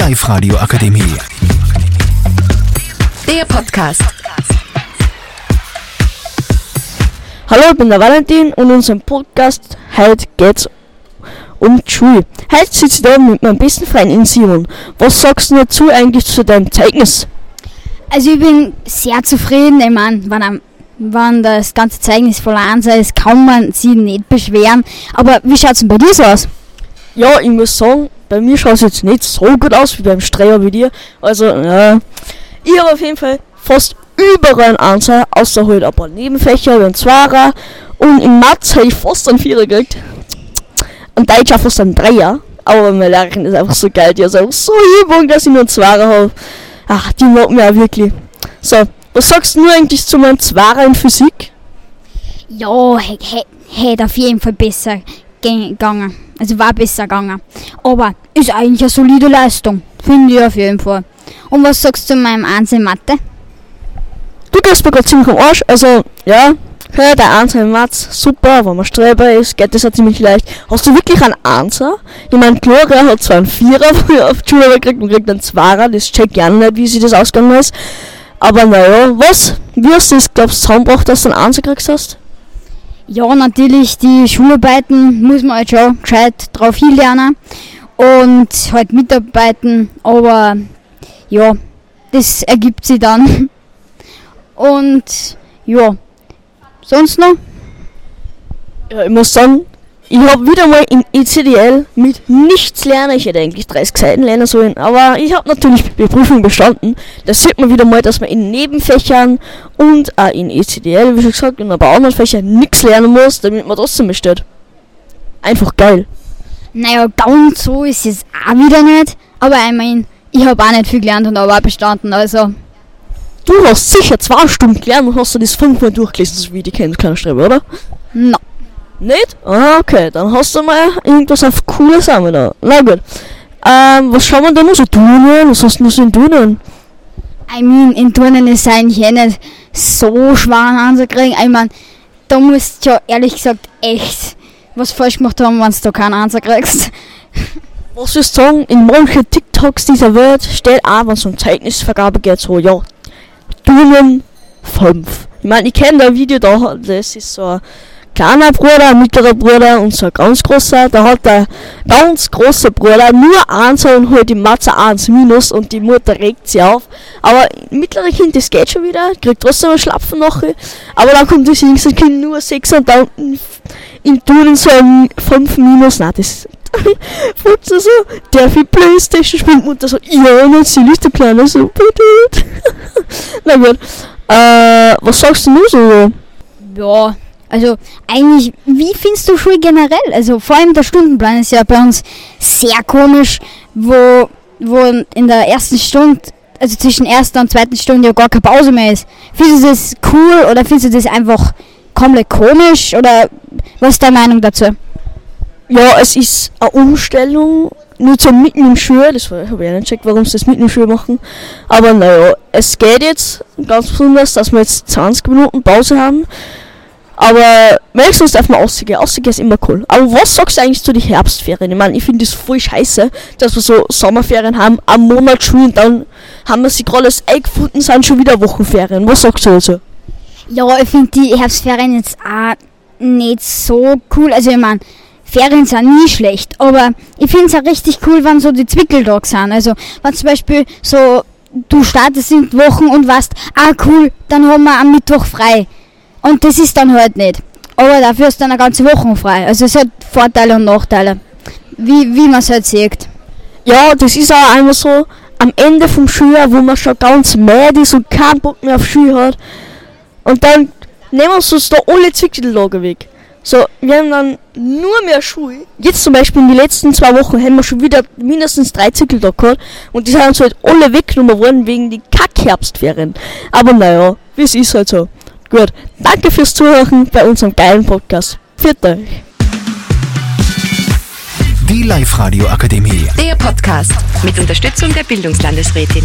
Live-Radio Akademie. Der Podcast. Hallo, ich bin der Valentin und unserem Podcast heute geht's um die Schule. Heute sitze ich da mit meinem besten Freund in Simon. Was sagst du dazu eigentlich zu deinem Zeugnis? Also ich bin sehr zufrieden. Ich meine, wenn, am- wenn das ganze Zeugnis voll Einser ist, kann man sich nicht beschweren. Aber wie schaut's denn bei dir so aus? Ja, ich muss sagen, bei mir schaut es jetzt nicht so gut aus wie beim Streher wie dir. Also, ja. Ich habe auf jeden Fall fast überall Answer, außer halt ein paar Nebenfächer, wie ein Zwarer. Und in Mathe habe ich fast einen Vierer gekriegt. Und Deutsch fast einen Dreier. Aber meine Lehrerin ist einfach so geil. Die ist einfach so Übung, dass ich nur einen Zwarer habe. Ach, die mag mir auch wirklich. So, was sagst du eigentlich zu meinem Zwarer in Physik? Ja, hätte auf jeden Fall besser ge- gegangen. Also war besser gegangen. Aber ist eigentlich eine solide Leistung. Finde ich auf jeden Fall. Und was sagst du zu meinem Eins in Mathe? Du gehst mir gerade ziemlich am Arsch. Also, ja, hör, der Answer im Matz, super, wenn man Streber ist, geht das auch ziemlich leicht. Hast du wirklich einen Answer? Ich meine, Gloria hat zwar einen Vierer auf die Schule gekriegt und kriegt einen Zweier, das check ich auch nicht, wie sie das ausgegangen ist. Aber naja, was? Wie hast du das, glaubst du, zusammengebracht, dass du einen Answer gekriegt hast? Ja, natürlich, die Schularbeiten muss man halt schon gescheit drauf hinlernen und halt mitarbeiten, aber ja, das ergibt sich dann. Und ja, sonst noch? Ja, ich muss sagen, ich habe wieder mal in ECDL mit nichts lernen. Ich hätte eigentlich 30 Seiten lernen sollen, aber ich habe natürlich die Prüfung bestanden. Das sieht man wieder mal, dass man in Nebenfächern und auch in ECDL, wie schon gesagt, und ein paar anderen Fächern nichts lernen muss, damit man trotzdem besteht. Einfach geil. Naja, ganz so ist es auch wieder nicht, aber ich mein, ich habe auch nicht viel gelernt und habe auch bestanden, also Du hast sicher zwei Stunden gelernt und hast du das fünfmal durchgelesen, so wie die kennen, kleine Streber, oder? no. Nicht? Ah, okay, dann hast du mal irgendwas auf coole Sachen da. Na gut. Ähm, was schauen wir denn noch so tun? Was hast du noch so in Turnen? I mean, in Turnen ist es eigentlich eh nicht so schwer anzukriegen. Ich mein, da musst du ja ehrlich gesagt echt was falsch gemacht haben, wenn du da keinen Answer kriegst. Was wir sagen, in manchen TikToks dieser Welt steht auch, wenn es um Zeugnisvergabe geht, so, ja, Turnen 5. Ich meine, ich kenne da Video da, das ist so ein kleiner Bruder, mittlerer Bruder und so ein ganz großer. Da hat der ganz große Bruder nur 1 und halt die Matze 1 minus und die Mutter regt sie auf. Aber mittlere Kind, das geht schon wieder, kriegt trotzdem einen Schlapfen nachher. Aber dann kommt das jüngste Kind nur 6 und dann im Turnen so ein 5 minus. Nein, das sie so, darf ich Playstation spielen? Mutter so, ja, natürlich, der Kleine so. Na gut. Äh, was sagst du nur so? Ja, also eigentlich, wie findest du Schule generell? Also vor allem der Stundenplan ist ja bei uns sehr komisch, wo, wo in der ersten Stunde, also zwischen erster und zweiten Stunde ja gar keine Pause mehr ist. Findest du das cool oder findest du das einfach komplett komisch oder was ist deine Meinung dazu? Ja, es ist eine Umstellung, nur zum mitten im Schul, das habe ich ja nicht gecheckt, warum sie das mitten im Schul machen. Aber naja, es geht jetzt ganz besonders, dass wir jetzt 20 Minuten Pause haben. Aber wenigstens darf man rausgehen. Rausgehen ist immer cool. Aber was sagst du eigentlich zu den Herbstferien? Ich meine, ich finde das voll scheiße, dass wir so Sommerferien haben, einen Monat Schule und dann haben wir sie gerade alles eingefunden, sind schon wieder Wochenferien. Was sagst du also? Ja, ich finde die Herbstferien jetzt auch nicht so cool. Also ich meine, Ferien sind nie schlecht, aber ich finde es auch richtig cool, wenn so die Zwickeltage sind. Also wenn zum Beispiel so du startest in Wochen und weißt, ah cool, dann haben wir am Mittwoch frei. Und das ist dann halt nicht. Aber dafür ist dann eine ganze Woche frei. Also es hat Vorteile und Nachteile. Wie, wie man es halt sieht. Ja, das ist auch einmal so am Ende vom Schuljahr, wo man schon ganz mad ist und keinen Bock mehr auf Schule hat. Und dann nehmen wir uns da alle Zwickeltage weg. So, wir haben dann nur mehr Schule. Jetzt zum Beispiel in den letzten zwei Wochen haben wir schon wieder mindestens drei Zwickeltage gehabt. Und die sind uns halt alle weggenommen worden wegen die Kackherbstferien. Aber naja, wie es ist halt so. Gut, danke fürs Zuhören bei unserem geilen Podcast. Viert euch. Die Live-Radio Akademie. Der Podcast mit Unterstützung der Bildungslandesrätin.